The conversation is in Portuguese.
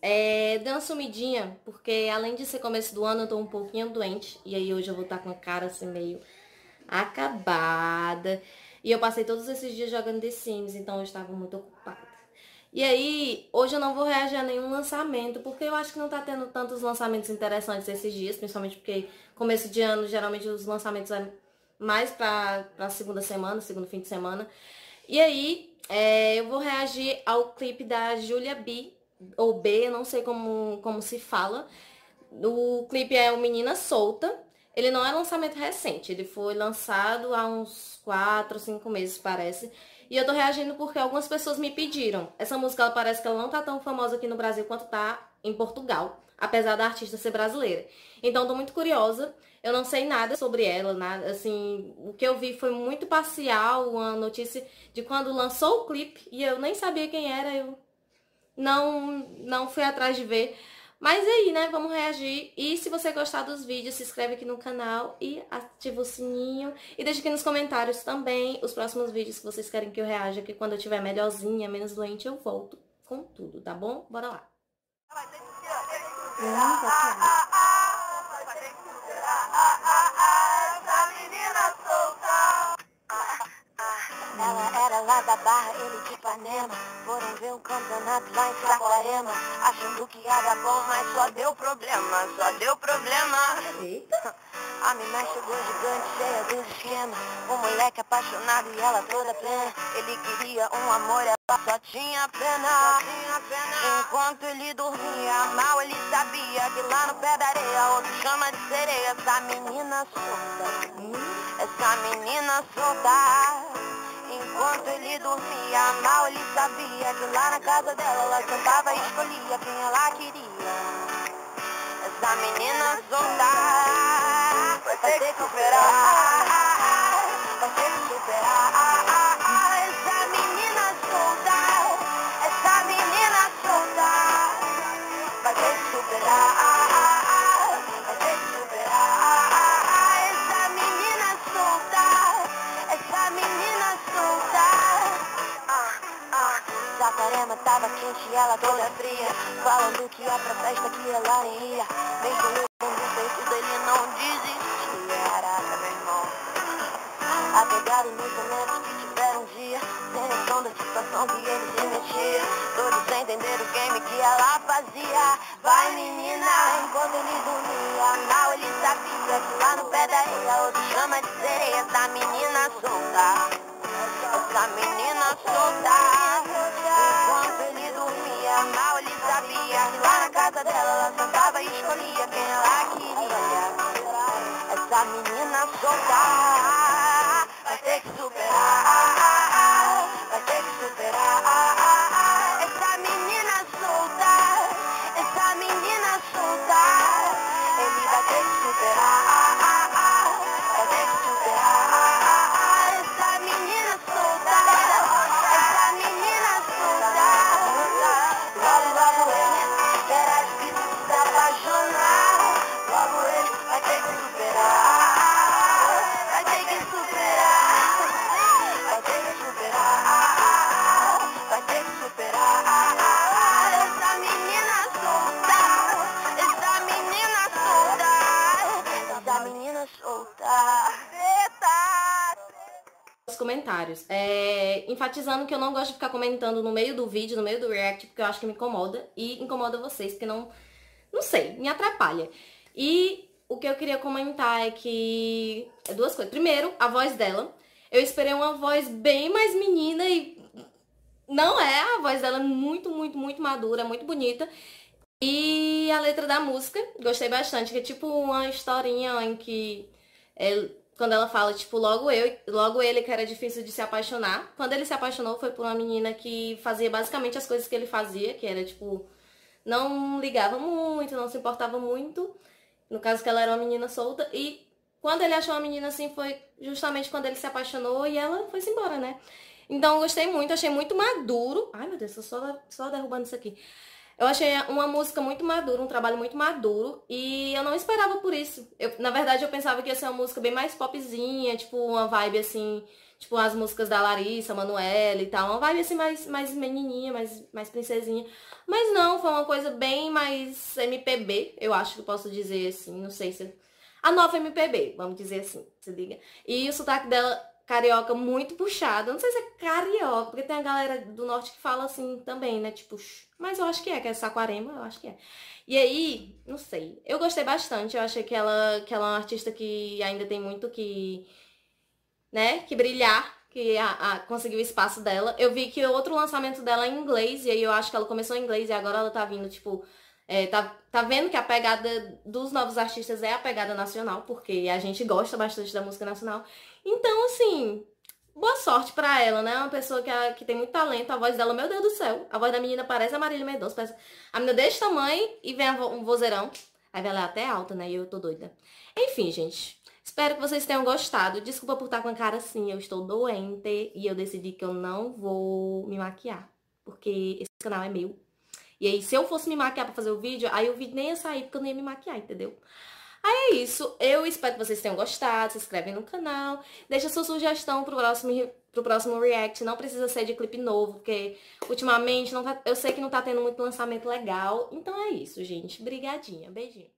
é, deu uma sumidinha, porque além de ser começo do ano, eu tô um pouquinho doente. E aí hoje eu vou estar com a cara assim meio acabada. E eu passei todos esses dias jogando The Sims, então eu estava muito ocupada. E aí, hoje eu não vou reagir a nenhum lançamento, porque eu acho que não tá tendo tantos lançamentos interessantes esses dias, principalmente porque começo de ano, geralmente os lançamentos é mais pra, pra segunda semana, segundo fim de semana. E aí, é, eu vou reagir ao clipe da Julia B, ou B, não sei como, como se fala. O clipe é o Menina Solta. Ele não é lançamento recente, ele foi lançado há uns 4, 5 meses, parece. E eu tô reagindo porque algumas pessoas me pediram. Essa música, ela parece que ela não tá tão famosa aqui no Brasil quanto tá em Portugal, apesar da artista ser brasileira. Então, tô muito curiosa. Eu não sei nada sobre ela, nada, assim, o que eu vi foi muito parcial, uma notícia de quando lançou o clipe e eu nem sabia quem era, eu não não fui atrás de ver. Mas aí, né, vamos reagir. E se você gostar dos vídeos, se inscreve aqui no canal e ativa o sininho. E deixa aqui nos comentários também os próximos vídeos que vocês querem que eu reaja, que quando eu tiver melhorzinha, menos doente, eu volto com tudo, tá bom? Bora lá. Ela era lá da Barra, ele de Ipanema campeonato lá em Saquarema Achando que ia dar bom, mas só deu problema Só deu problema. Eita! A mina chegou gigante, cheia dos esquemas Um moleque apaixonado e ela toda plena. Ele queria um amor, ela só tinha pena. Enquanto ele dormia mal, ele sabia Que lá no pé da areia, outro chama de sereia. Essa menina solta. Essa menina solta Enquanto ele dormia mal, ele sabia que lá na casa dela ela sentava e escolhia quem ela queria. Essa menina solta vai ter que superar, vai ter que superar. Tava quente e ela toda fria Falando que ia pra festa que ela ia. Mesmo levando feito ele não desistia. Caraca, meu irmão. Apegado nos momentos que tiveram dia. Sem noção da situação que ele se metia Todos sem entender o game que ela fazia. Vai menina, enquanto ele dormia. Mal ele sabia que lá no pé da areia Outro chama de sereia. Essa menina solta. Essa menina solta Essa menina solta comentários. É, enfatizando que eu não gosto de ficar comentando no meio do vídeo, no meio do react, porque eu acho que me incomoda. E incomoda vocês, porque não. Não sei, me atrapalha. E o que eu queria comentar é que. É duas coisas. Primeiro, a voz dela. Eu esperei uma voz bem mais menina e. Não é, a voz dela é muito, muito, muito madura, muito bonita. E a letra da música, gostei bastante, que é tipo uma historinha em que é, quando ela fala, tipo, logo eu, logo ele que era difícil de se apaixonar. Quando ele se apaixonou foi por uma menina que fazia basicamente as coisas que ele fazia, que era tipo, não ligava muito, não se importava muito. No caso que ela era uma menina solta e quando ele achou uma menina assim foi justamente quando ele se apaixonou e ela foi-se embora, né? Então eu gostei muito, achei muito maduro. Ai meu Deus, tô só, só derrubando isso aqui. Eu achei uma música muito madura, um trabalho muito maduro e eu não esperava por isso. Eu, na verdade, eu pensava que ia ser uma música bem mais popzinha, tipo uma vibe assim Tipo, as músicas da Larissa, Manoela e tal. Uma vibe assim mais, mais menininha, mais, mais princesinha. Mas não, foi uma coisa bem mais MPB, eu acho que posso dizer assim. Não sei se. A nova MPB, vamos dizer assim, se liga. E o sotaque dela, carioca, muito puxado. não sei se é carioca, porque tem a galera do norte que fala assim também, né? Tipo, mas eu acho que é, que é Saquarema, eu acho que é. E aí, não sei. Eu gostei bastante. Eu achei que ela, que ela é uma artista que ainda tem muito que né, que brilhar, que a, a, conseguiu o espaço dela. Eu vi que outro lançamento dela é em inglês, e aí eu acho que ela começou em inglês e agora ela tá vindo, tipo, é, tá, tá vendo que a pegada dos novos artistas é a pegada nacional, porque a gente gosta bastante da música nacional. Então, assim, boa sorte pra ela, né? Uma pessoa que, que tem muito talento, a voz dela, meu Deus do céu, a voz da menina parece a Marília Mendonça, parece a menina desse tamanho e vem um vozeirão. Aí ela é até alta, né? E eu tô doida. Enfim, gente. Espero que vocês tenham gostado. Desculpa por estar com a cara assim, eu estou doente e eu decidi que eu não vou me maquiar, porque esse canal é meu. E aí, se eu fosse me maquiar pra fazer o vídeo, aí o vídeo nem ia sair, porque eu nem ia me maquiar, entendeu? Aí é isso, eu espero que vocês tenham gostado, se inscrevem no canal, deixa sua sugestão pro próximo, pro próximo react, não precisa ser de clipe novo, porque ultimamente não tá, eu sei que não tá tendo muito lançamento legal, então é isso, gente, brigadinha, beijinho.